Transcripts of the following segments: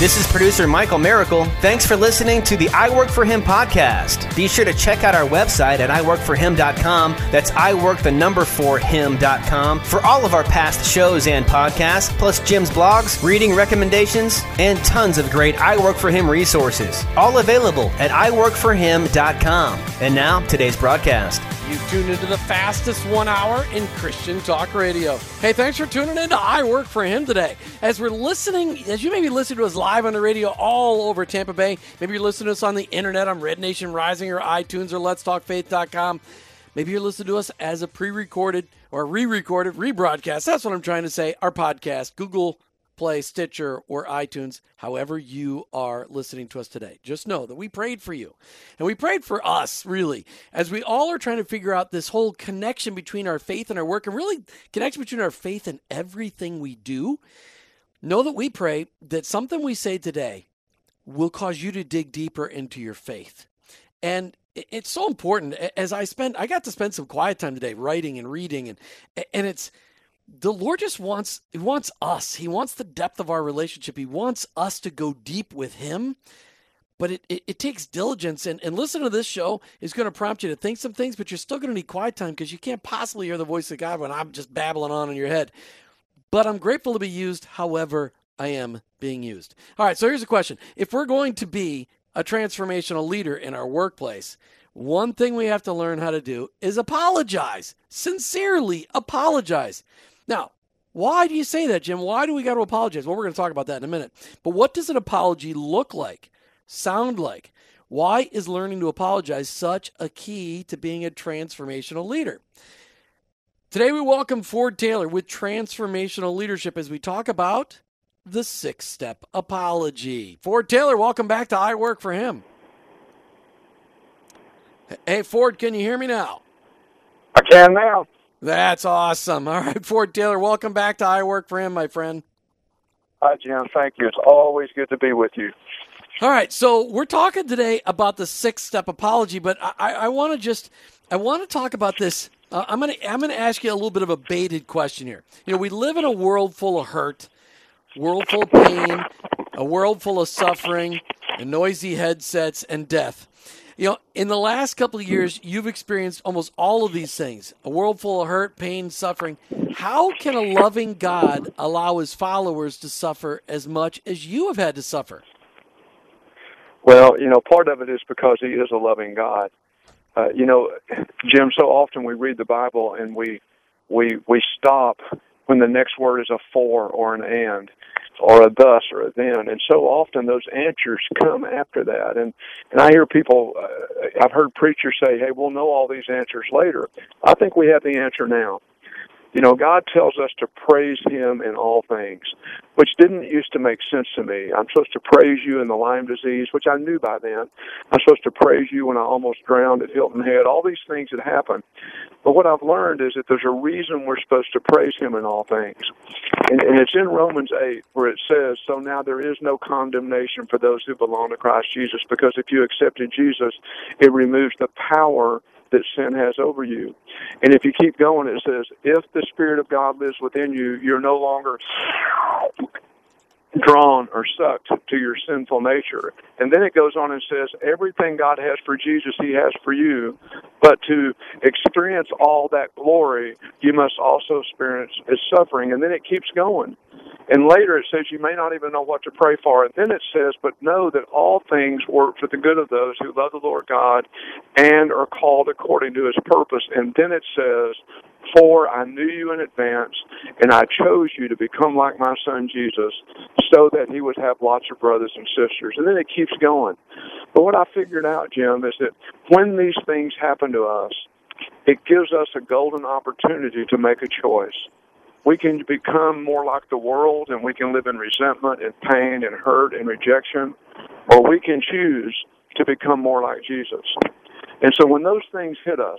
This is producer Michael Miracle. Thanks for listening to the I Work for Him podcast. Be sure to check out our website at iworkforhim.com. That's I work the number for him.com for all of our past shows and podcasts, plus Jim's blogs, reading recommendations, and tons of great I Work for Him resources. All available at iworkforhim.com. And now, today's broadcast. You've tuned into the fastest one hour in Christian talk radio. Hey, thanks for tuning in to I Work for Him today. As we're listening, as you may be listening to us live on the radio all over Tampa Bay, maybe you're listening to us on the internet on Red Nation Rising or iTunes or letstalkfaith.com. Maybe you're listening to us as a pre recorded or re recorded rebroadcast. That's what I'm trying to say. Our podcast, Google Play, Stitcher, or iTunes, however you are listening to us today. Just know that we prayed for you. And we prayed for us, really, as we all are trying to figure out this whole connection between our faith and our work, and really connection between our faith and everything we do. Know that we pray that something we say today will cause you to dig deeper into your faith. And it's so important as I spend I got to spend some quiet time today writing and reading and and it's the Lord just wants he wants us. He wants the depth of our relationship. He wants us to go deep with him. But it, it, it takes diligence and, and listen to this show is going to prompt you to think some things, but you're still going to need quiet time because you can't possibly hear the voice of God when I'm just babbling on in your head. But I'm grateful to be used however I am being used. All right, so here's a question. If we're going to be a transformational leader in our workplace, one thing we have to learn how to do is apologize. Sincerely apologize. Now, why do you say that, Jim? Why do we got to apologize? Well, we're going to talk about that in a minute. But what does an apology look like, sound like? Why is learning to apologize such a key to being a transformational leader? Today, we welcome Ford Taylor with Transformational Leadership as we talk about the six step apology. Ford Taylor, welcome back to I Work for Him. Hey, Ford, can you hear me now? I can now. That's awesome. All right, Ford Taylor, welcome back to I Work for Him, my friend. Hi, Jim. Thank you. It's always good to be with you. All right, so we're talking today about the six-step apology, but I, I want to just I want to talk about this. Uh, I'm gonna I'm gonna ask you a little bit of a baited question here. You know, we live in a world full of hurt, world full of pain, a world full of suffering, and noisy headsets and death. You know, in the last couple of years, you've experienced almost all of these things a world full of hurt, pain, suffering. How can a loving God allow his followers to suffer as much as you have had to suffer? Well, you know, part of it is because he is a loving God. Uh, you know, Jim, so often we read the Bible and we we we stop when the next word is a for or an and or a thus or a then. And so often those answers come after that. And and I hear people, uh, I've heard preachers say, "Hey, we'll know all these answers later." I think we have the answer now. You know, God tells us to praise Him in all things, which didn't used to make sense to me. I'm supposed to praise you in the Lyme disease, which I knew by then. I'm supposed to praise you when I almost drowned at Hilton Head. All these things that happen. But what I've learned is that there's a reason we're supposed to praise Him in all things. And, and it's in Romans 8 where it says, So now there is no condemnation for those who belong to Christ Jesus, because if you accepted Jesus, it removes the power that sin has over you. And if you keep going, it says, if the Spirit of God lives within you, you're no longer drawn or sucked to your sinful nature. And then it goes on and says, everything God has for Jesus, He has for you. But to experience all that glory, you must also experience His suffering. And then it keeps going. And later it says, you may not even know what to pray for. And then it says, but know that all things work for the good of those who love the Lord God and are called according to His purpose. And then it says, for I knew you in advance, and I chose you to become like my son Jesus, so that he would have lots of brothers and sisters. And then it keeps going. But what I figured out, Jim, is that when these things happen to us, it gives us a golden opportunity to make a choice. We can become more like the world, and we can live in resentment and pain and hurt and rejection, or we can choose to become more like Jesus. And so when those things hit us,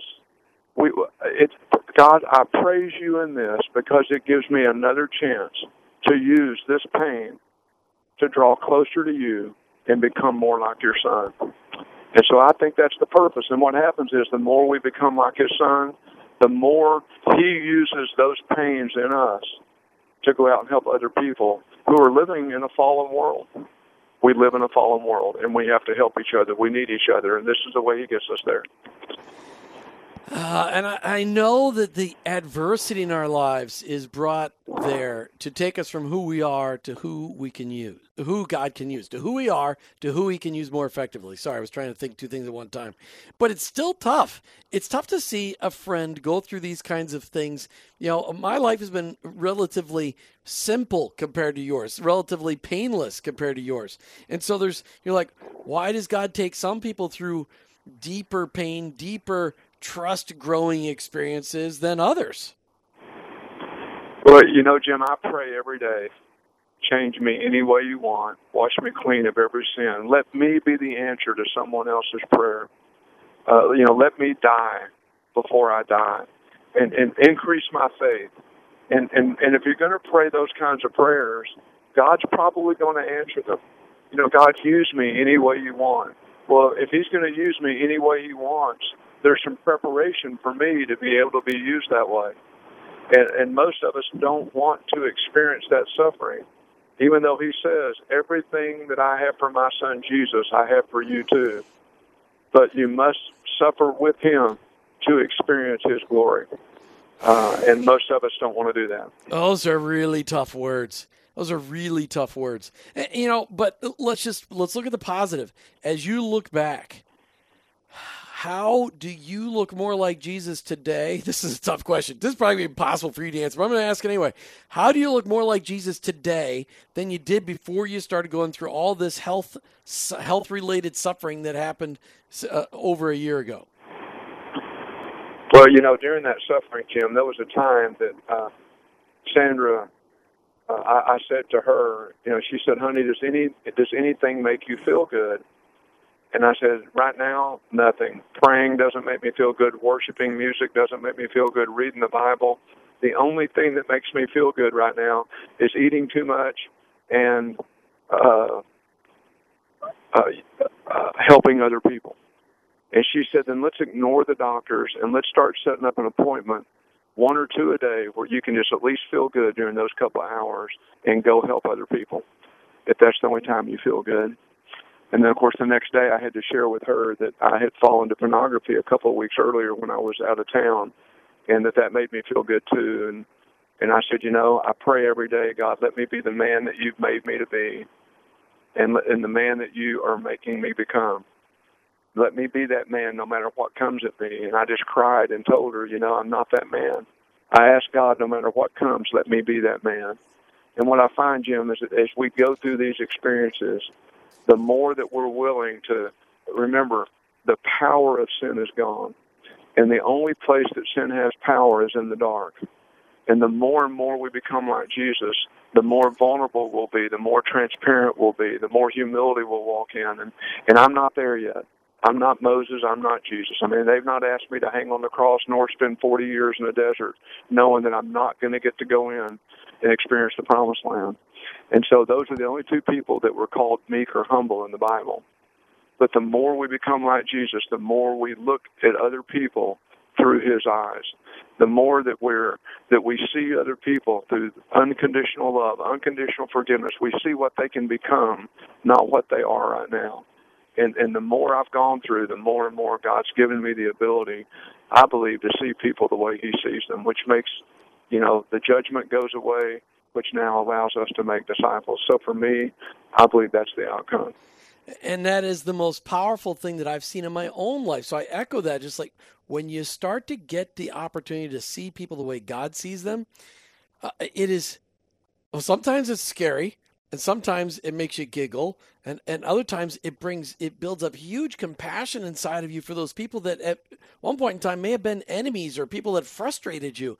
we it's God, I praise you in this because it gives me another chance to use this pain to draw closer to you and become more like your son. And so I think that's the purpose. And what happens is the more we become like his son, the more he uses those pains in us to go out and help other people who are living in a fallen world. we live in a fallen world and we have to help each other. We need each other, and this is the way He gets us there. Uh, and I, I, know that the adversity in our lives is brought there to take us from who we are to who we can use, who God can use, to who we are to who He can use more effectively. Sorry, I was trying to think two things at one time. But it's still tough. It's tough to see a friend go through these kinds of things. You know, my life has been relatively simple compared to yours, relatively painless compared to yours. And so there's, you're like, why does God take some people through deeper pain, deeper trust growing experiences than others. Well, you know, Jim, I pray every day. Change me any way you want. Wash me clean of every sin. Let me be the answer to someone else's prayer. Uh, you know, let me die before I die, and and increase my faith. And and and if you're going to pray those kinds of prayers, God's probably going to answer them. You know, God, use me any way you want. Well, if He's going to use me any way He wants, there's some preparation for me to be able to be used that way. And, and most of us don't want to experience that suffering, even though he says, Everything that I have for my son Jesus, I have for you too. But you must suffer with him to experience his glory. Uh, and most of us don't want to do that. Those are really tough words. Those are really tough words. You know, but let's just let's look at the positive. As you look back, how do you look more like Jesus today? This is a tough question. This is probably impossible for you to answer, but I'm going to ask anyway. How do you look more like Jesus today than you did before you started going through all this health health related suffering that happened uh, over a year ago? Well, you know, during that suffering, Jim, there was a time that uh, Sandra, uh, I, I said to her, you know, she said, "Honey, does any does anything make you feel good?" And I said, right now, nothing. Praying doesn't make me feel good. Worshiping music doesn't make me feel good. Reading the Bible. The only thing that makes me feel good right now is eating too much and uh, uh, uh, helping other people. And she said, then let's ignore the doctors and let's start setting up an appointment, one or two a day, where you can just at least feel good during those couple of hours and go help other people if that's the only time you feel good. And then, of course, the next day I had to share with her that I had fallen to pornography a couple of weeks earlier when I was out of town, and that that made me feel good too. And and I said, you know, I pray every day, God, let me be the man that you've made me to be, and and the man that you are making me become. Let me be that man, no matter what comes at me. And I just cried and told her, you know, I'm not that man. I ask God, no matter what comes, let me be that man. And what I find, Jim, is that as we go through these experiences, the more that we're willing to remember the power of sin is gone. And the only place that sin has power is in the dark. And the more and more we become like Jesus, the more vulnerable we'll be, the more transparent we'll be, the more humility we'll walk in. And, and I'm not there yet. I'm not Moses. I'm not Jesus. I mean, they've not asked me to hang on the cross nor spend 40 years in the desert knowing that I'm not going to get to go in and experience the promised land. And so those are the only two people that were called meek or humble in the Bible. But the more we become like Jesus, the more we look at other people through his eyes. The more that we're that we see other people through unconditional love, unconditional forgiveness, we see what they can become, not what they are right now. And and the more I've gone through, the more and more God's given me the ability, I believe, to see people the way He sees them, which makes, you know, the judgment goes away which now allows us to make disciples. So for me, I believe that's the outcome. And that is the most powerful thing that I've seen in my own life. So I echo that. Just like when you start to get the opportunity to see people the way God sees them, uh, it is, well, sometimes it's scary and sometimes it makes you giggle and, and other times it brings it builds up huge compassion inside of you for those people that at one point in time may have been enemies or people that frustrated you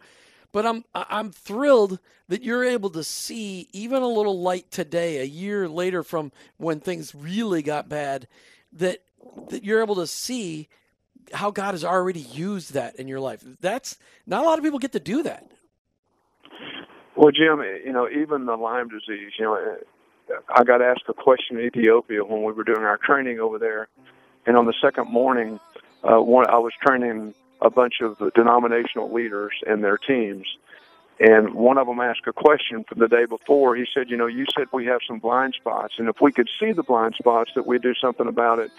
but I'm I'm thrilled that you're able to see even a little light today, a year later from when things really got bad, that that you're able to see how God has already used that in your life. That's not a lot of people get to do that. Well, Jim, you know, even the Lyme disease, you know, I got asked a question in Ethiopia when we were doing our training over there, and on the second morning, uh, one I was training a bunch of denominational leaders and their teams. And one of them asked a question from the day before. He said, "You know, you said we have some blind spots, and if we could see the blind spots, that we'd do something about it.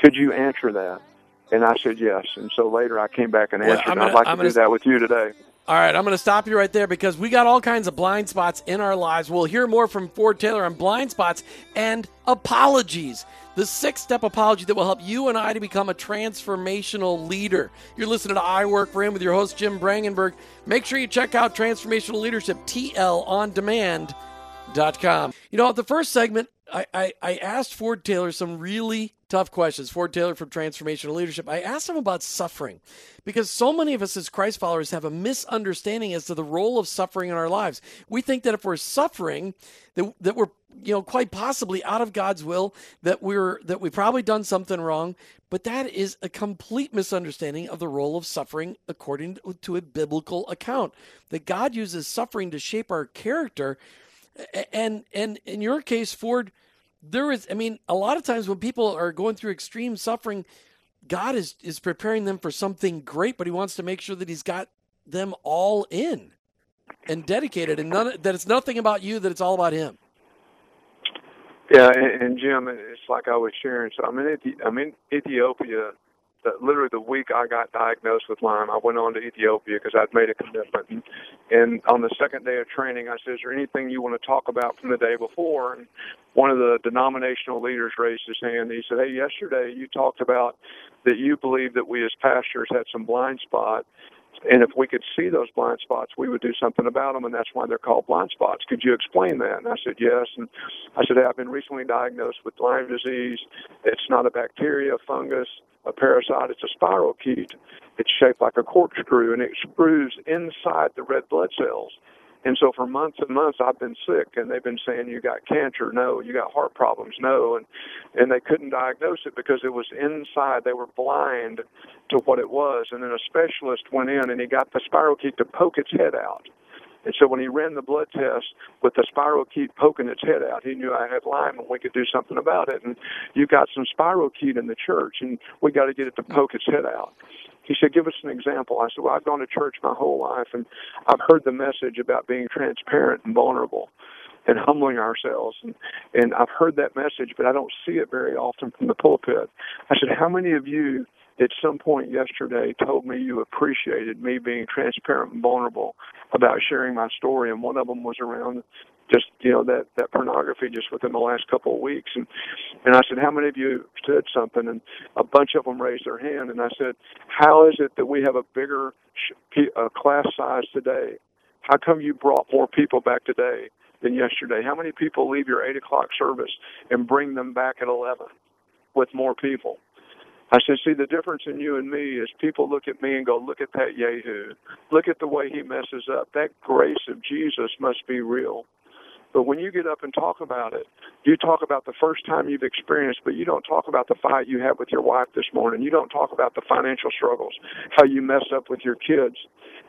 Could you answer that?" And I said yes. And so later I came back and Well, answered. I'm and I'd like I'm to do gonna- that with you today. All right, I'm going to stop you right there because we got all kinds of blind spots in our lives. We'll hear more from Ford Taylor on blind spots and apologies. The six step apology that will help you and I to become a transformational leader. You're listening to I Work for Him with your host, Jim Brangenberg. Make sure you check out Transformational Leadership, TL on TLOndemand.com. You know, at the first segment, I, I, I asked Ford Taylor some really tough questions. Ford Taylor from Transformational Leadership. I asked him about suffering because so many of us as Christ followers have a misunderstanding as to the role of suffering in our lives. We think that if we're suffering, that, that we're you know quite possibly out of God's will, that we're that we've probably done something wrong. But that is a complete misunderstanding of the role of suffering according to a biblical account. That God uses suffering to shape our character. And and in your case, Ford, there is I mean, a lot of times when people are going through extreme suffering, God is is preparing them for something great, but he wants to make sure that he's got them all in and dedicated and none that it's nothing about you, that it's all about him. Yeah, and, and Jim, it's like I was sharing. So I'm in Ethi- I'm in Ethiopia. That literally the week I got diagnosed with Lyme, I went on to Ethiopia because I'd made a commitment. And on the second day of training, I said, "Is there anything you want to talk about from the day before?" And one of the denominational leaders raised his hand. He said, "Hey, yesterday you talked about that you believe that we as pastors had some blind spot." And if we could see those blind spots, we would do something about them, and that's why they're called blind spots. Could you explain that? And I said, yes. And I said, I've been recently diagnosed with Lyme disease. It's not a bacteria, a fungus, a parasite. It's a spiral spirochete. It's shaped like a corkscrew, and it screws inside the red blood cells. And so for months and months, I've been sick, and they've been saying you got cancer, no, you got heart problems, no, and and they couldn't diagnose it because it was inside. They were blind to what it was, and then a specialist went in and he got the spirochete to poke its head out. And so when he ran the blood test with the spirochete poking its head out, he knew I had Lyme and we could do something about it. And you got some spirochete in the church, and we got to get it to poke its head out. He said, Give us an example. I said, Well, I've gone to church my whole life, and I've heard the message about being transparent and vulnerable and humbling ourselves. And, and I've heard that message, but I don't see it very often from the pulpit. I said, How many of you at some point yesterday told me you appreciated me being transparent and vulnerable about sharing my story? And one of them was around just you know that that pornography just within the last couple of weeks and and I said how many of you said something and a bunch of them raised their hand and I said how is it that we have a bigger sh- class size today how come you brought more people back today than yesterday how many people leave your eight o'clock service and bring them back at eleven with more people I said, see, the difference in you and me is people look at me and go, look at that Yahoo. Look at the way he messes up. That grace of Jesus must be real. But when you get up and talk about it, you talk about the first time you've experienced, but you don't talk about the fight you had with your wife this morning. You don't talk about the financial struggles, how you messed up with your kids.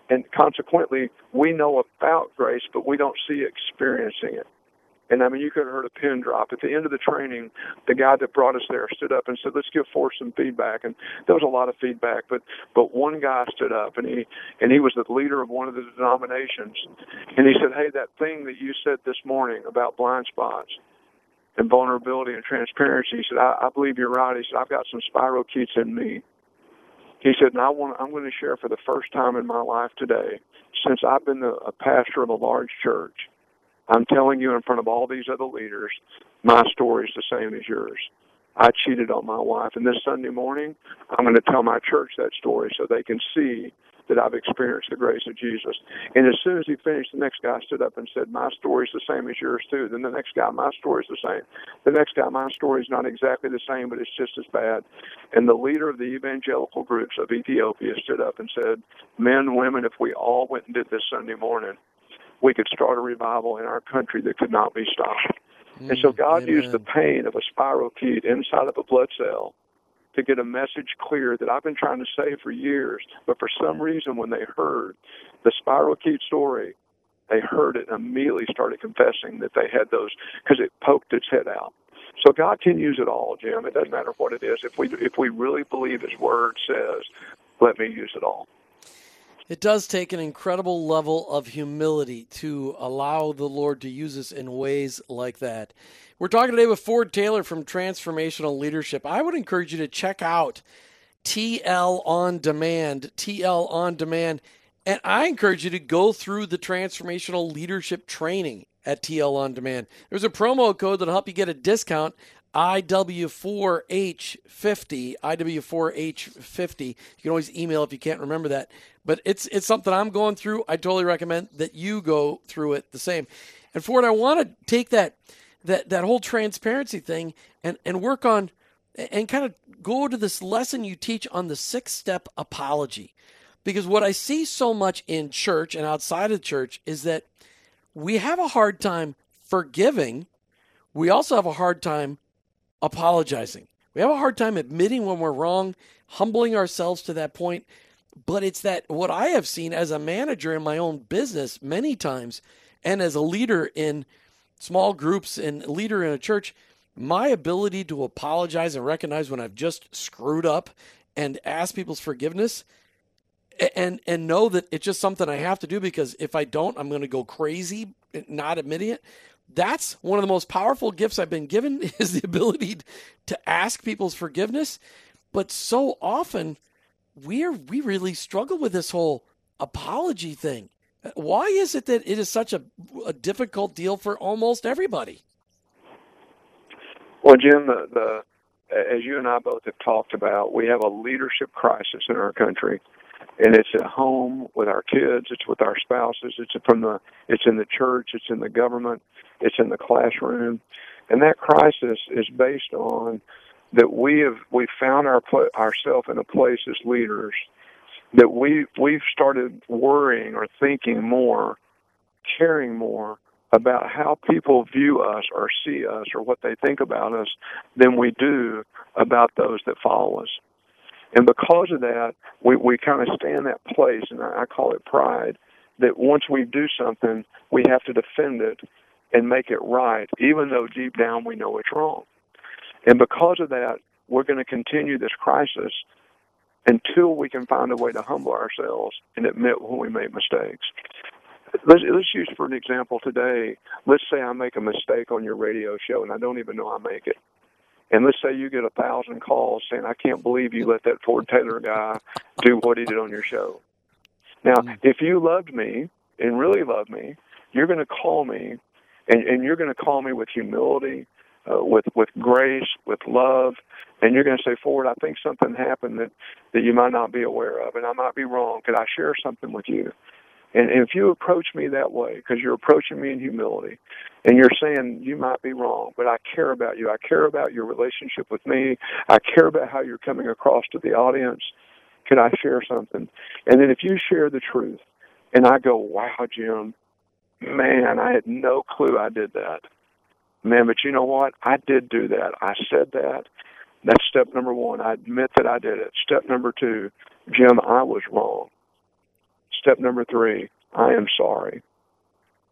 And consequently, we know about grace, but we don't see experiencing it. And I mean, you could have heard a pin drop. At the end of the training, the guy that brought us there stood up and said, "Let's give Forrest some feedback." And there was a lot of feedback, but but one guy stood up and he and he was the leader of one of the denominations, and he said, "Hey, that thing that you said this morning about blind spots." And vulnerability and transparency. He said, I, I believe you're right. He said, I've got some spirochetes in me. He said, and I want, I'm going to share for the first time in my life today, since I've been the, a pastor of a large church, I'm telling you in front of all these other leaders, my story is the same as yours. I cheated on my wife, and this Sunday morning, I'm going to tell my church that story so they can see that I've experienced the grace of Jesus. And as soon as he finished, the next guy stood up and said, My story's the same as yours, too. Then the next guy, My story's the same. The next guy, My story's not exactly the same, but it's just as bad. And the leader of the evangelical groups of Ethiopia stood up and said, Men, women, if we all went and did this Sunday morning, we could start a revival in our country that could not be stopped. and so mm, God Amen. used the pain of a spirochete inside of a blood cell to get a message clear that I've been trying to say for years. But for some reason, when they heard the spirochete story, they heard it and immediately started confessing that they had those because it poked its head out. So God can use it all, Jim. It doesn't matter what it is. If we if we really believe His Word says, let me use it all. It does take an incredible level of humility to allow the Lord to use us in ways like that. We're talking today with Ford Taylor from Transformational Leadership. I would encourage you to check out TL On Demand, TL On Demand, and I encourage you to go through the Transformational Leadership Training at TL On Demand. There's a promo code that'll help you get a discount IW4H50, IW4H50. You can always email if you can't remember that. But it's it's something I'm going through. I totally recommend that you go through it the same. And Ford, I want to take that that that whole transparency thing and and work on and kind of go to this lesson you teach on the six step apology. Because what I see so much in church and outside of church is that we have a hard time forgiving. We also have a hard time apologizing. We have a hard time admitting when we're wrong, humbling ourselves to that point. But it's that what I have seen as a manager in my own business many times and as a leader in small groups and leader in a church, my ability to apologize and recognize when I've just screwed up and ask people's forgiveness and and know that it's just something I have to do because if I don't, I'm going to go crazy not admitting it that's one of the most powerful gifts I've been given is the ability to ask people's forgiveness. But so often we are we really struggle with this whole apology thing. Why is it that it is such a, a difficult deal for almost everybody? Well, Jim, the, the as you and I both have talked about, we have a leadership crisis in our country and it's at home with our kids it's with our spouses it's from the it's in the church it's in the government it's in the classroom. And that crisis is based on that we have we found our ourselves in a place as leaders that we we've started worrying or thinking more caring more about how people view us or see us or what they think about us than we do about those that follow us and because of that, we, we kind of stay in that place, and I, I call it pride, that once we do something, we have to defend it and make it right, even though deep down we know it's wrong. And because of that, we're going to continue this crisis until we can find a way to humble ourselves and admit when we make mistakes. Let's, let's use for an example today. Let's say I make a mistake on your radio show and I don't even know I make it. And let's say you get a thousand calls saying, I can't believe you let that Ford Taylor guy do what he did on your show. Now, mm. if you loved me and really loved me, you're going to call me and, and you're going to call me with humility, uh, with with grace, with love, and you're going to say, "Ford, I think something happened that that you might not be aware of, and I might be wrong. Could I share something with you?" And if you approach me that way, because you're approaching me in humility, and you're saying you might be wrong, but I care about you. I care about your relationship with me. I care about how you're coming across to the audience. Can I share something? And then if you share the truth, and I go, wow, Jim, man, I had no clue I did that. Man, but you know what? I did do that. I said that. That's step number one. I admit that I did it. Step number two, Jim, I was wrong. Step number three, I am sorry.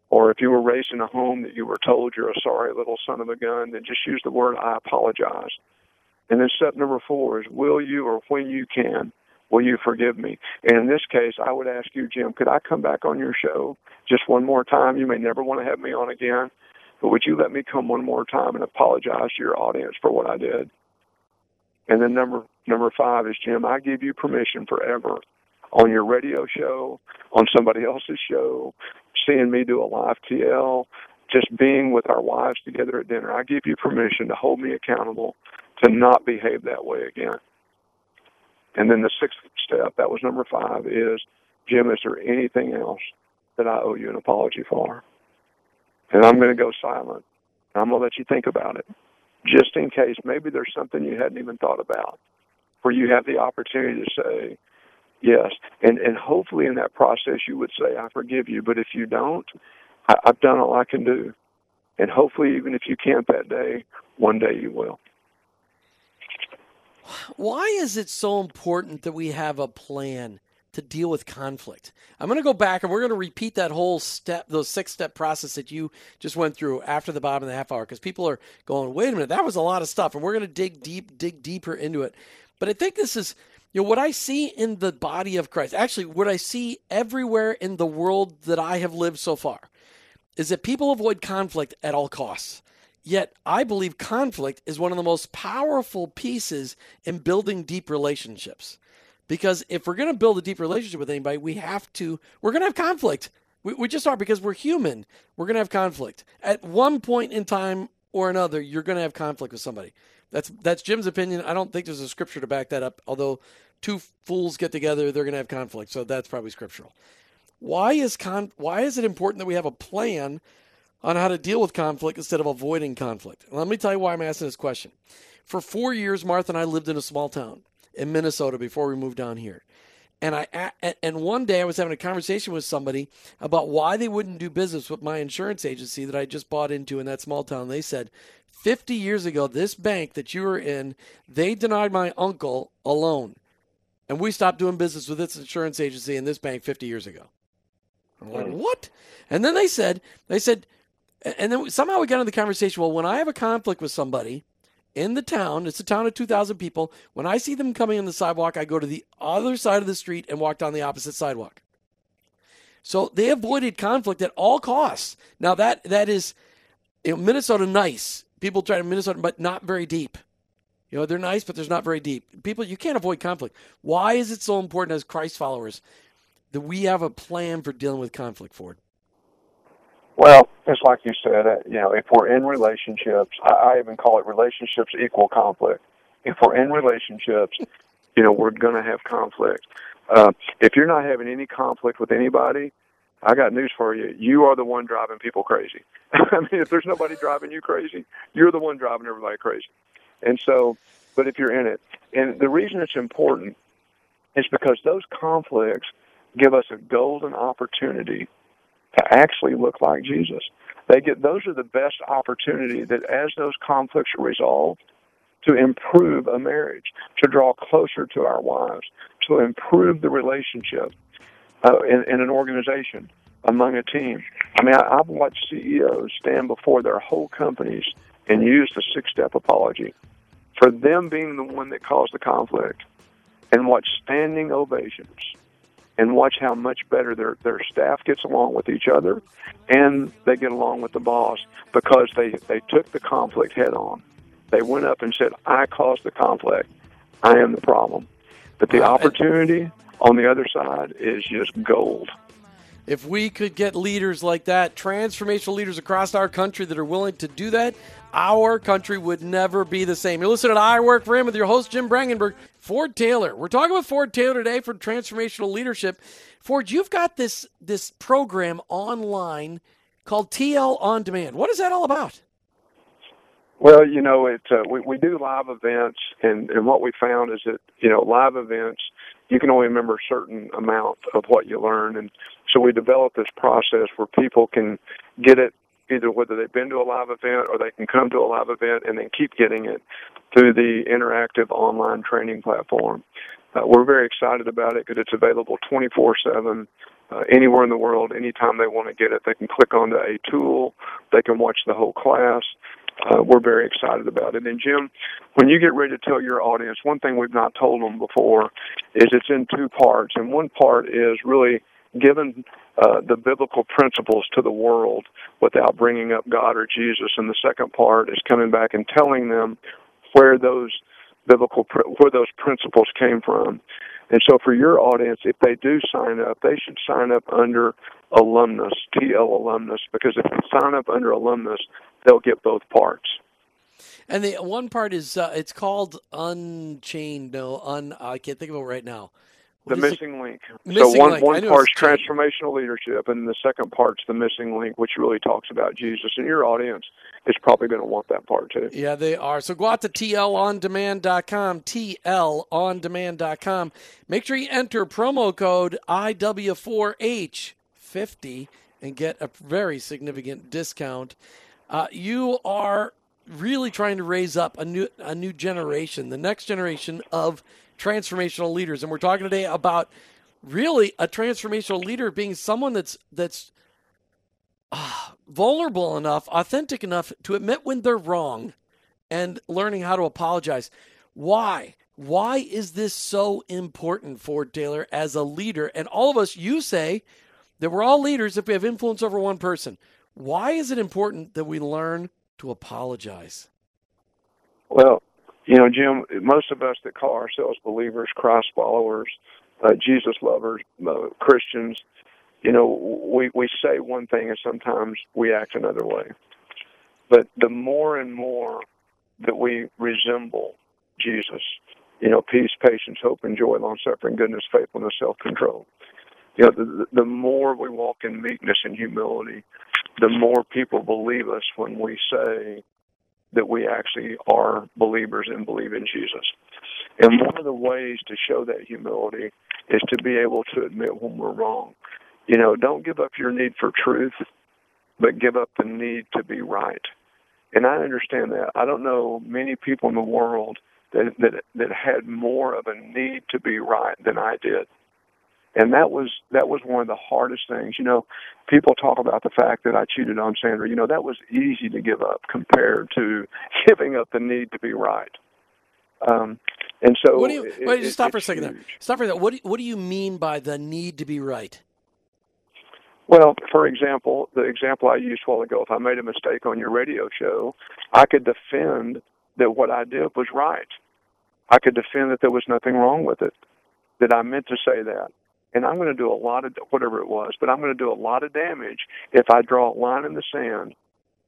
Or if you were raised in a home that you were told you're a sorry little son of a gun, then just use the word I apologize. And then step number four is will you or when you can, will you forgive me? And in this case, I would ask you, Jim, could I come back on your show just one more time? You may never want to have me on again, but would you let me come one more time and apologize to your audience for what I did? And then number number five is Jim, I give you permission forever on your radio show, on somebody else's show, seeing me do a live TL, just being with our wives together at dinner. I give you permission to hold me accountable to not behave that way again. And then the sixth step, that was number five, is Jim, is there anything else that I owe you an apology for? And I'm going to go silent. I'm going to let you think about it, just in case maybe there's something you hadn't even thought about, where you have the opportunity to say, Yes, and and hopefully in that process you would say, "I forgive you." But if you don't, I, I've done all I can do, and hopefully, even if you can't that day, one day you will. Why is it so important that we have a plan to deal with conflict? I'm going to go back and we're going to repeat that whole step, those six step process that you just went through after the bottom of the half hour because people are going, wait a minute, that was a lot of stuff. And we're going to dig deep, dig deeper into it. But I think this is You know, what I see in the body of Christ, actually, what I see everywhere in the world that I have lived so far, is that people avoid conflict at all costs. Yet, I believe conflict is one of the most powerful pieces in building deep relationships. Because if we're going to build a deep relationship with anybody, we have to, we're going to have conflict. We, we just are because we're human. We're going to have conflict. At one point in time or another, you're going to have conflict with somebody. That's that's Jim's opinion. I don't think there's a scripture to back that up. Although two fools get together, they're going to have conflict. So that's probably scriptural. Why is con- Why is it important that we have a plan on how to deal with conflict instead of avoiding conflict? let me tell you why I'm asking this question. For four years, Martha and I lived in a small town in Minnesota before we moved down here. And I and one day I was having a conversation with somebody about why they wouldn't do business with my insurance agency that I just bought into in that small town. They said, 50 years ago, this bank that you were in, they denied my uncle a loan. And we stopped doing business with this insurance agency and this bank 50 years ago. I'm like, hmm. what? And then they said, they said, and then somehow we got into the conversation. Well, when I have a conflict with somebody in the town, it's a town of 2,000 people. When I see them coming on the sidewalk, I go to the other side of the street and walk down the opposite sidewalk. So they avoided conflict at all costs. Now that that is you know, Minnesota nice people try to Minnesota, but not very deep. You know, they're nice, but there's not very deep. People, you can't avoid conflict. Why is it so important as Christ followers that we have a plan for dealing with conflict, Ford? Well, it's like you said, uh, you know, if we're in relationships, I, I even call it relationships equal conflict. If we're in relationships, you know, we're going to have conflict. Uh, if you're not having any conflict with anybody, I got news for you. You are the one driving people crazy. I mean, if there's nobody driving you crazy, you're the one driving everybody crazy. And so, but if you're in it, and the reason it's important is because those conflicts give us a golden opportunity to actually look like Jesus. They get those are the best opportunity that as those conflicts are resolved, to improve a marriage, to draw closer to our wives, to improve the relationship uh, in, in an organization, among a team. I mean, I, I've watched CEOs stand before their whole companies and use the six step apology for them being the one that caused the conflict and watch standing ovations and watch how much better their, their staff gets along with each other and they get along with the boss because they, they took the conflict head on. They went up and said, I caused the conflict. I am the problem. But the opportunity on the other side is just gold. If we could get leaders like that, transformational leaders across our country that are willing to do that, our country would never be the same. You're listening to I Work for Him with your host, Jim Brangenberg. Ford Taylor. We're talking with Ford Taylor today for transformational leadership. Ford, you've got this, this program online called TL On Demand. What is that all about? Well, you know, it uh, we we do live events, and and what we found is that you know live events you can only remember a certain amount of what you learn, and so we developed this process where people can get it either whether they've been to a live event or they can come to a live event and then keep getting it through the interactive online training platform. Uh, we're very excited about it because it's available 24 7 uh, anywhere in the world, anytime they want to get it. They can click onto a tool, they can watch the whole class, uh, we're very excited about it. And Jim, when you get ready to tell your audience, one thing we've not told them before is it's in two parts, and one part is really giving uh, the biblical principles to the world without bringing up God or Jesus, and the second part is coming back and telling them where those biblical where those principles came from. And so for your audience, if they do sign up, they should sign up under alumnus, TL alumnus, because if they sign up under alumnus, they'll get both parts. And the one part is uh, it's called Unchained. No, un. I can't think of it right now. The missing it? link. Missing so one link. one part's transformational leadership, and the second part's the missing link, which really talks about Jesus. And your audience is probably going to want that part too. Yeah, they are. So go out to tlondemand.com, tlondemand.com. Make sure you enter promo code IW4H50 and get a very significant discount. Uh, you are really trying to raise up a new a new generation, the next generation of transformational leaders, and we're talking today about really a transformational leader being someone that's that's uh, vulnerable enough, authentic enough to admit when they're wrong, and learning how to apologize. Why? Why is this so important, Ford Taylor, as a leader? And all of us, you say that we're all leaders if we have influence over one person. Why is it important that we learn to apologize? Well, you know, Jim, most of us that call ourselves believers, Christ followers, uh, Jesus lovers, uh, Christians, you know, we, we say one thing and sometimes we act another way. But the more and more that we resemble Jesus, you know, peace, patience, hope, and joy, long suffering, goodness, faithfulness, self control. You know, the, the more we walk in meekness and humility, the more people believe us when we say that we actually are believers and believe in Jesus. And one of the ways to show that humility is to be able to admit when we're wrong. You know, don't give up your need for truth, but give up the need to be right. And I understand that. I don't know many people in the world that that that had more of a need to be right than I did. And that was that was one of the hardest things. You know, people talk about the fact that I cheated on Sandra. You know, that was easy to give up compared to giving up the need to be right. Um, and so, what do you? It, wait, just stop for a second huge. there. Stop for that. What do, What do you mean by the need to be right? Well, for example, the example I used a while ago, if I made a mistake on your radio show, I could defend that what I did was right. I could defend that there was nothing wrong with it, that I meant to say that. And I'm going to do a lot of whatever it was, but I'm going to do a lot of damage if I draw a line in the sand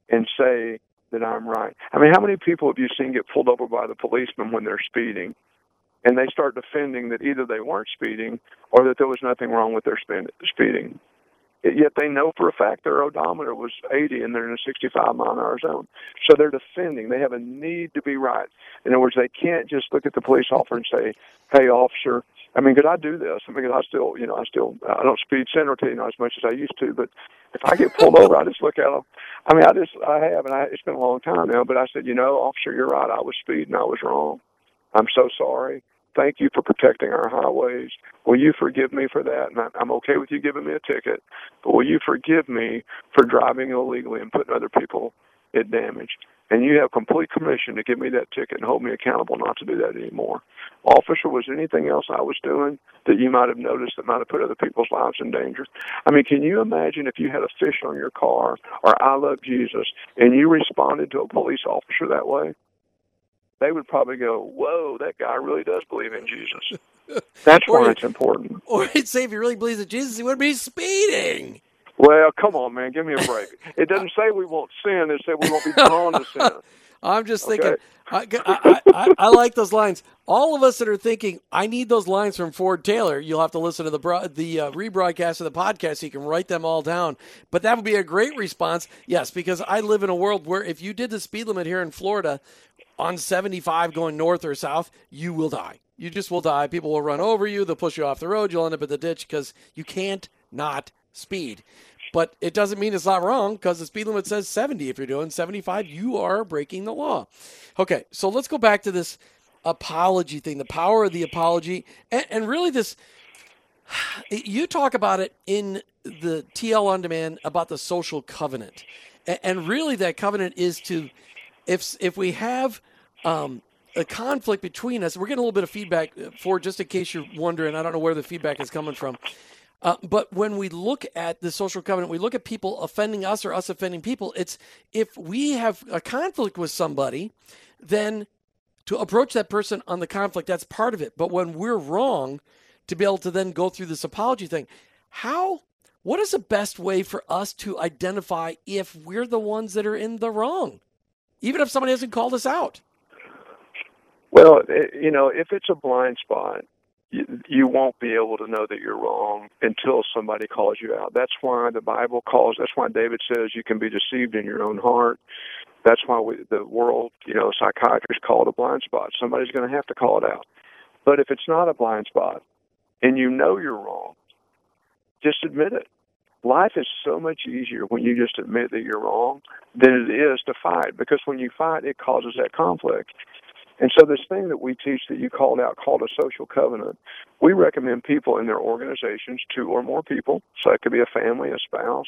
and say that I'm right. I mean, how many people have you seen get pulled over by the policeman when they're speeding? And they start defending that either they weren't speeding or that there was nothing wrong with their speeding yet they know for a fact their odometer was 80 and they're in a 65 mile an hour zone. So they're defending. They have a need to be right. In other words, they can't just look at the police officer and say, "Hey, officer." I mean, could I do this? I mean, I still, you know, I still, I don't speed center to you know as much as I used to, but if I get pulled over, I just look at them. I mean, I just, I have, and I, it's been a long time now, but I said, you know, officer, you're right. I was speeding. I was wrong. I'm so sorry. Thank you for protecting our highways. Will you forgive me for that? And I'm okay with you giving me a ticket, but will you forgive me for driving illegally and putting other people at damage? And you have complete permission to give me that ticket and hold me accountable not to do that anymore. Officer, was there anything else I was doing that you might have noticed that might have put other people's lives in danger? I mean, can you imagine if you had a fish on your car or I love Jesus and you responded to a police officer that way? they would probably go, "Whoa, that guy really does believe in Jesus." That's why it's important. Or he'd say, if he really believes in Jesus, he wouldn't be speeding. Well, come on, man, give me a break. It doesn't say we won't sin; it said we won't be drawn to sin. I'm just thinking. Okay. I, I, I, I, like those lines. All of us that are thinking, I need those lines from Ford Taylor. You'll have to listen to the bro- the uh, rebroadcast of the podcast so you can write them all down. But that would be a great response. Yes, because I live in a world where if you did the speed limit here in Florida on 75 going north or south, you will die. You just will die. People will run over you. They'll push you off the road. You'll end up in the ditch because you can't not speed. But it doesn't mean it's not wrong because the speed limit says 70. If you're doing 75, you are breaking the law. Okay, so let's go back to this apology thing, the power of the apology, and, and really this. You talk about it in the TL on demand about the social covenant, and, and really that covenant is to, if if we have um, a conflict between us, we're getting a little bit of feedback for just in case you're wondering. I don't know where the feedback is coming from. Uh, but when we look at the social covenant, we look at people offending us or us offending people. It's if we have a conflict with somebody, then to approach that person on the conflict, that's part of it. But when we're wrong, to be able to then go through this apology thing, how, what is the best way for us to identify if we're the ones that are in the wrong, even if somebody hasn't called us out? Well, you know, if it's a blind spot, you, won't be able to know that you're wrong until somebody calls you out. That's why the Bible calls. That's why David says you can be deceived in your own heart. That's why we, the world, you know, psychiatrists call it a blind spot. Somebody's going to have to call it out. But if it's not a blind spot, and you know you're wrong, just admit it. Life is so much easier when you just admit that you're wrong than it is to fight because when you fight, it causes that conflict. And so, this thing that we teach that you called out called a social covenant, we recommend people in their organizations, two or more people, so it could be a family, a spouse,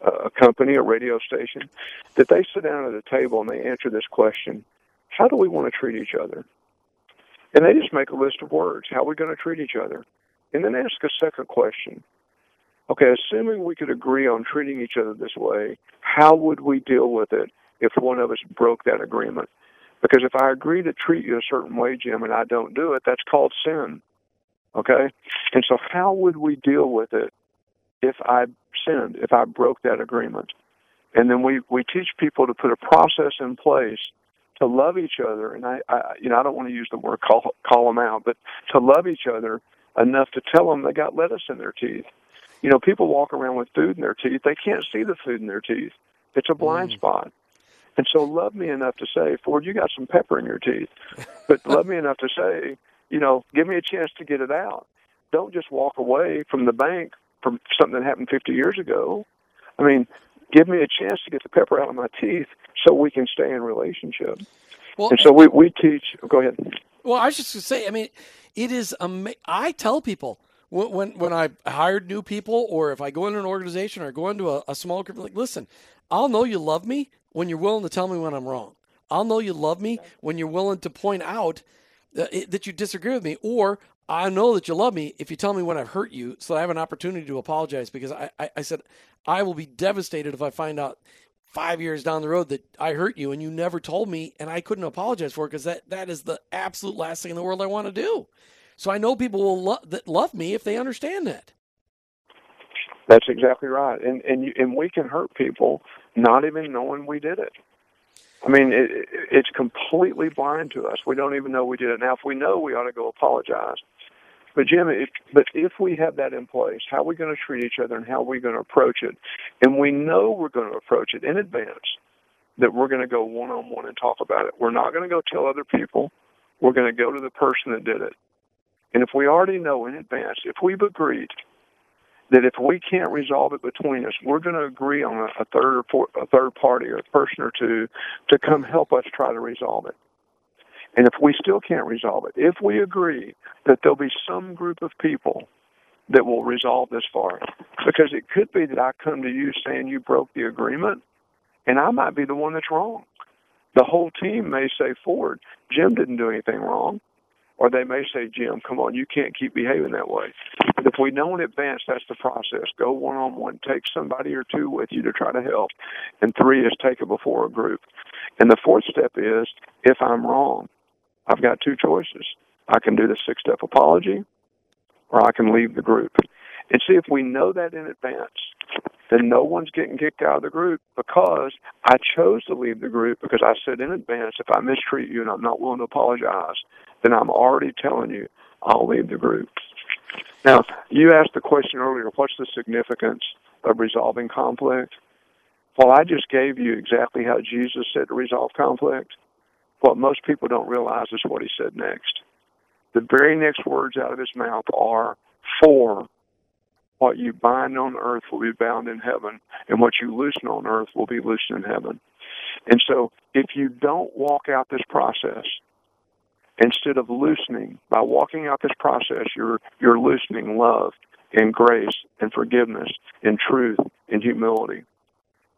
a company, a radio station, that they sit down at a table and they answer this question How do we want to treat each other? And they just make a list of words. How are we going to treat each other? And then ask a second question. Okay, assuming we could agree on treating each other this way, how would we deal with it if one of us broke that agreement? Because if I agree to treat you a certain way, Jim, and I don't do it, that's called sin. Okay? And so, how would we deal with it if I sinned, if I broke that agreement? And then we, we teach people to put a process in place to love each other. And I, I you know, I don't want to use the word call, call them out, but to love each other enough to tell them they got lettuce in their teeth. You know, people walk around with food in their teeth. They can't see the food in their teeth. It's a blind mm. spot. And so love me enough to say, Ford, you got some pepper in your teeth. But love me enough to say, you know, give me a chance to get it out. Don't just walk away from the bank from something that happened 50 years ago. I mean, give me a chance to get the pepper out of my teeth so we can stay in relationship. Well, and so we, we teach. Go ahead. Well, I was just going to say, I mean, it is, ama- I tell people, when, when, when I hired new people, or if I go into an organization or go into a, a small group, like, listen, I'll know you love me when you're willing to tell me when I'm wrong. I'll know you love me when you're willing to point out that, eh, that you disagree with me, or I know that you love me if you tell me when I've hurt you, so that I have an opportunity to apologize. Because I, I, I said I will be devastated if I find out five years down the road that I hurt you and you never told me, and I couldn't apologize for it because that that is the absolute last thing in the world I want to do. So I know people will lo- that love me if they understand that. That's exactly right, and and you, and we can hurt people not even knowing we did it. I mean, it, it's completely blind to us. We don't even know we did it. Now, if we know, we ought to go apologize. But Jim, if, but if we have that in place, how are we going to treat each other and how are we going to approach it? And we know we're going to approach it in advance that we're going to go one on one and talk about it. We're not going to go tell other people. We're going to go to the person that did it. And if we already know in advance, if we've agreed that if we can't resolve it between us, we're going to agree on a, a third or four, a third party or a person or two to come help us try to resolve it. And if we still can't resolve it, if we agree that there'll be some group of people that will resolve this for us, because it could be that I come to you saying you broke the agreement, and I might be the one that's wrong. The whole team may say, Ford, Jim didn't do anything wrong. Or they may say, Jim, come on, you can't keep behaving that way. But if we know in advance that's the process, go one on one, take somebody or two with you to try to help. And three is take it before a group. And the fourth step is if I'm wrong, I've got two choices. I can do the six step apology or I can leave the group. And see if we know that in advance, then no one's getting kicked out of the group because I chose to leave the group because I said in advance if I mistreat you and I'm not willing to apologize, then I'm already telling you I'll leave the group. Now, you asked the question earlier what's the significance of resolving conflict? Well, I just gave you exactly how Jesus said to resolve conflict. What most people don't realize is what he said next. The very next words out of his mouth are, For what you bind on earth will be bound in heaven, and what you loosen on earth will be loosened in heaven. And so, if you don't walk out this process, instead of loosening, by walking out this process, you're, you're loosening love and grace and forgiveness and truth and humility.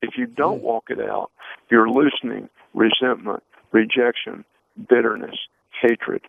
If you don't hmm. walk it out, you're loosening resentment rejection, bitterness, hatred.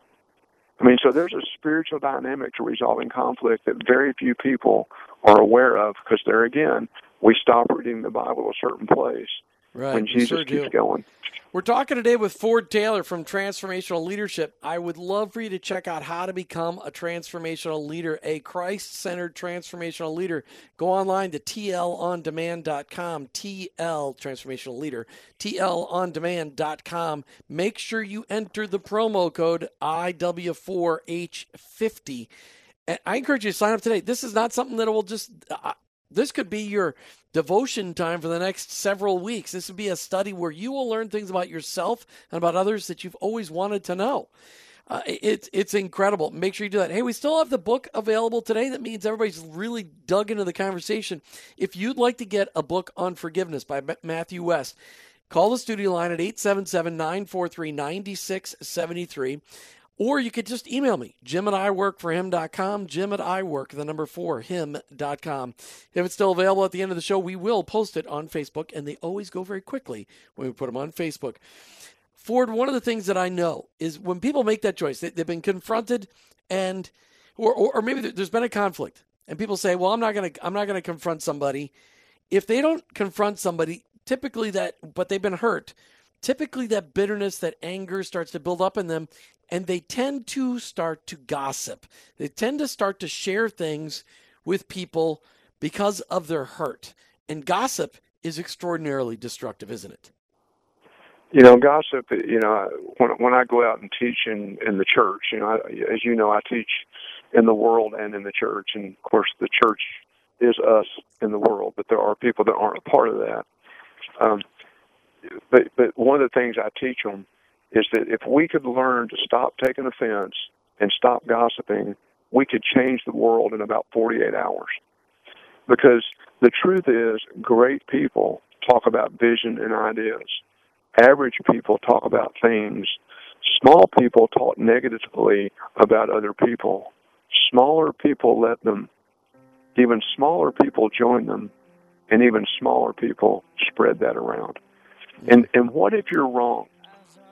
I mean, so there's a spiritual dynamic to resolving conflict that very few people are aware of because there again, we stop reading the Bible at a certain place right. when Jesus sure keeps going. We're talking today with Ford Taylor from Transformational Leadership. I would love for you to check out how to become a transformational leader, a Christ centered transformational leader. Go online to tlondemand.com, TL Transformational Leader, tlondemand.com. Make sure you enter the promo code IW4H50. And I encourage you to sign up today. This is not something that will just. This could be your devotion time for the next several weeks. This would be a study where you will learn things about yourself and about others that you've always wanted to know. Uh, it's it's incredible. Make sure you do that. Hey, we still have the book available today. That means everybody's really dug into the conversation. If you'd like to get a book on forgiveness by Matthew West, call the studio line at 877 943 9673. Or you could just email me, jim at iworkforhim.com, jim at iwork, the number four, him.com. If it's still available at the end of the show, we will post it on Facebook, and they always go very quickly when we put them on Facebook. Ford, one of the things that I know is when people make that choice, they, have been confronted and or, or, or maybe there's been a conflict and people say, "Well, I'm not going to I'm not going to confront somebody." If they don't confront somebody, typically that but they've been hurt, typically that bitterness, that anger starts to build up in them and they tend to start to gossip. They tend to start to share things with people because of their hurt. And gossip is extraordinarily destructive, isn't it? You know, gossip. You know, when when I go out and teach in in the church, you know, I, as you know, I teach in the world and in the church, and of course, the church is us in the world. But there are people that aren't a part of that. Um, but but one of the things I teach them is that if we could learn to stop taking offense and stop gossiping, we could change the world in about 48 hours. Because the truth is, great people talk about vision and ideas Average people talk about things. Small people talk negatively about other people. Smaller people let them. Even smaller people join them, and even smaller people spread that around. And and what if you're wrong?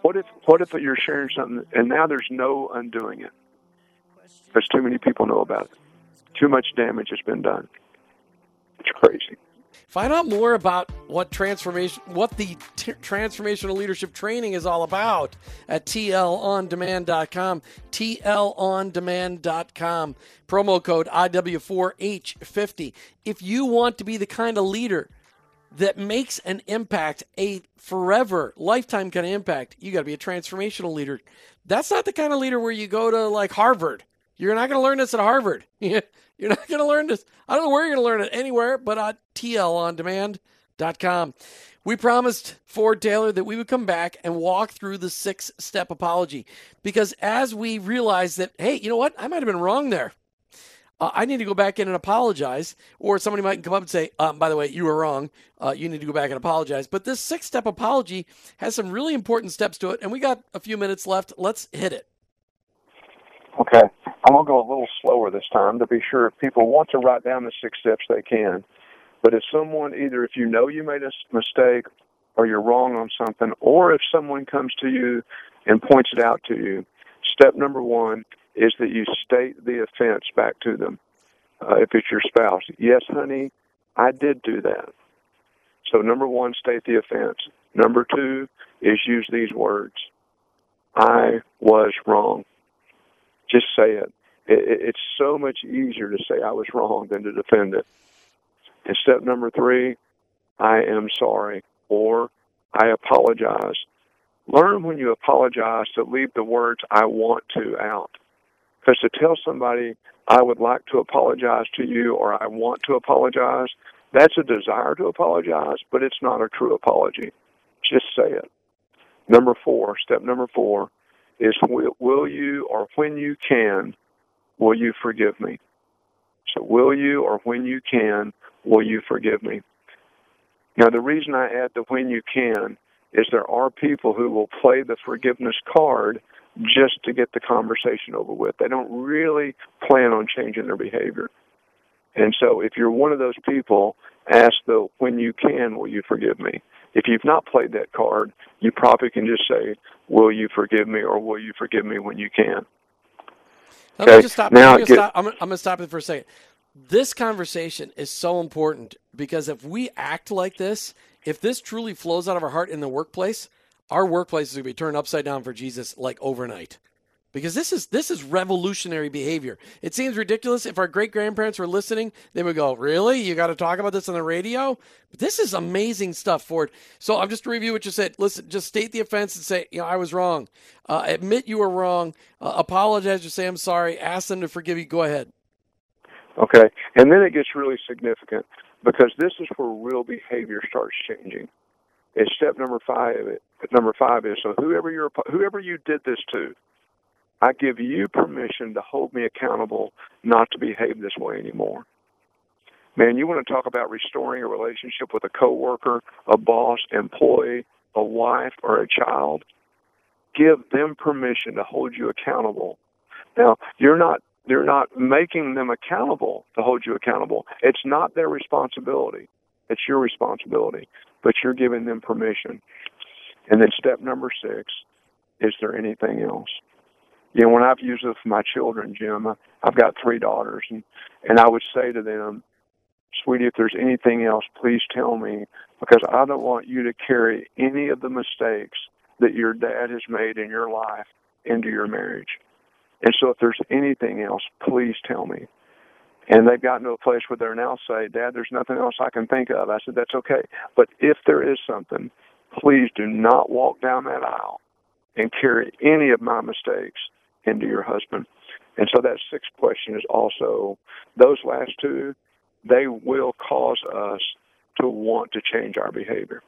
What if what if you're sharing something and now there's no undoing it? Because too many people know about it. Too much damage has been done. It's crazy. Find out more about what transformation, what the t- transformational leadership training is all about at tlondemand.com. tlondemand.com. Promo code IW4H50. If you want to be the kind of leader that makes an impact, a forever, lifetime kind of impact, you got to be a transformational leader. That's not the kind of leader where you go to like Harvard. You're not going to learn this at Harvard. You're not going to learn this. I don't know where you're going to learn it anywhere, but at tlondemand.com. We promised Ford Taylor that we would come back and walk through the six step apology because as we realized that, hey, you know what? I might have been wrong there. Uh, I need to go back in and apologize. Or somebody might come up and say, um, by the way, you were wrong. Uh, you need to go back and apologize. But this six step apology has some really important steps to it. And we got a few minutes left. Let's hit it. Okay. I'm going to go a little slower this time to be sure if people want to write down the six steps, they can. But if someone, either if you know you made a mistake or you're wrong on something, or if someone comes to you and points it out to you, step number one is that you state the offense back to them. Uh, if it's your spouse, yes, honey, I did do that. So, number one, state the offense. Number two is use these words I was wrong. Just say it. it. It's so much easier to say I was wrong than to defend it. And step number three, I am sorry or I apologize. Learn when you apologize to leave the words I want to out. Because to tell somebody I would like to apologize to you or I want to apologize, that's a desire to apologize, but it's not a true apology. Just say it. Number four, step number four, is will, you or when you can, will you forgive me? So, will you or when you can, will you forgive me? Now, the reason I add the when you can is there are people who will play the forgiveness card just to get the conversation over with. They don't really plan on changing their behavior. And so, if you're one of those people, ask the when you can, will you forgive me? If you've not played that card, you probably can just say, "Will you forgive me?" or "Will you forgive me when you can?" Let okay. me just stop. Now, get, stop. I'm, I'm going to stop it for a second. This conversation is so important because if we act like this, if this truly flows out of our heart in the workplace, our workplace is going to be turned upside down for Jesus like overnight because this is this is revolutionary behavior. It seems ridiculous. If our great grandparents were listening, they would go, "Really? You got to talk about this on the radio?" But this is amazing stuff, Ford. So I'm just to review what you said. Listen, just state the offense and say, "You know, I was wrong. Uh, admit you were wrong. Uh, apologize or say I'm sorry. Ask them to forgive you. Go ahead." Okay, and then it gets really significant because this is where real behavior starts changing. It's step number five. Number five is so whoever you whoever you did this to, I give you permission to hold me accountable not to behave this way anymore. Man, you want to talk about restoring a relationship with a coworker, a boss, employee, a wife, or a child? Give them permission to hold you accountable. Now, you're not you're not making them accountable to hold you accountable. It's not their responsibility. It's your responsibility, but you're giving them permission. And then step number six, is there anything else? You know, when I've used it for my children, Jim, I've got three daughters, and, and I would say to them, sweetie, if there's anything else, please tell me because I don't want you to carry any of the mistakes that your dad has made in your life into your marriage. And so if there's anything else, please tell me. And they've gotten to a place where they're now say, Dad, there's nothing else I can think of. I said, That's okay. But if there is something, please do not walk down that aisle and carry any of my mistakes into your husband. And so that sixth question is also those last two, they will cause us to want to change our behavior.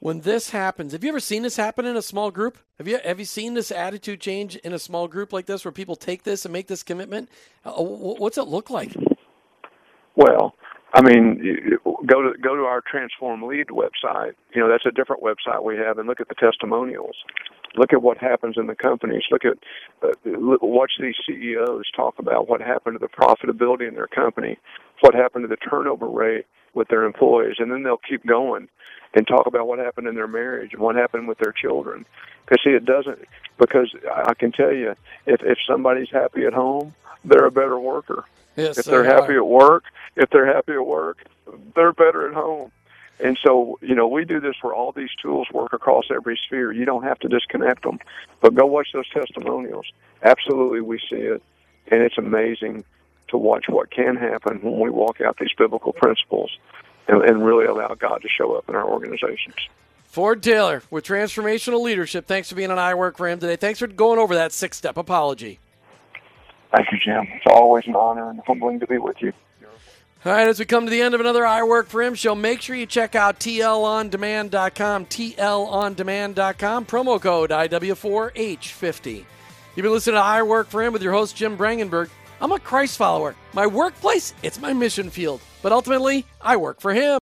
When this happens, have you ever seen this happen in a small group? Have you have you seen this attitude change in a small group like this, where people take this and make this commitment? Uh, what's it look like? Well, I mean, go to go to our Transform Lead website. You know, that's a different website we have, and look at the testimonials. Look at what happens in the companies. Look at uh, watch these CEOs talk about what happened to the profitability in their company, what happened to the turnover rate with their employees, and then they'll keep going and talk about what happened in their marriage and what happened with their children. Because see, it doesn't. Because I can tell you, if if somebody's happy at home, they're a better worker. Yes, if they're they happy are. at work, if they're happy at work, they're better at home. And so, you know, we do this where all these tools work across every sphere. You don't have to disconnect them, but go watch those testimonials. Absolutely, we see it, and it's amazing to watch what can happen when we walk out these biblical principles and, and really allow God to show up in our organizations. Ford Taylor with Transformational Leadership. Thanks for being on I Work for Him today. Thanks for going over that six step apology. Thank you, Jim. It's always an honor and humbling to be with you. All right, as we come to the end of another I Work for Him show, make sure you check out TLOndemand.com, TLOndemand.com, promo code IW4H50. You've been listening to I Work for Him with your host, Jim Brangenberg. I'm a Christ follower. My workplace, it's my mission field. But ultimately, I work for Him.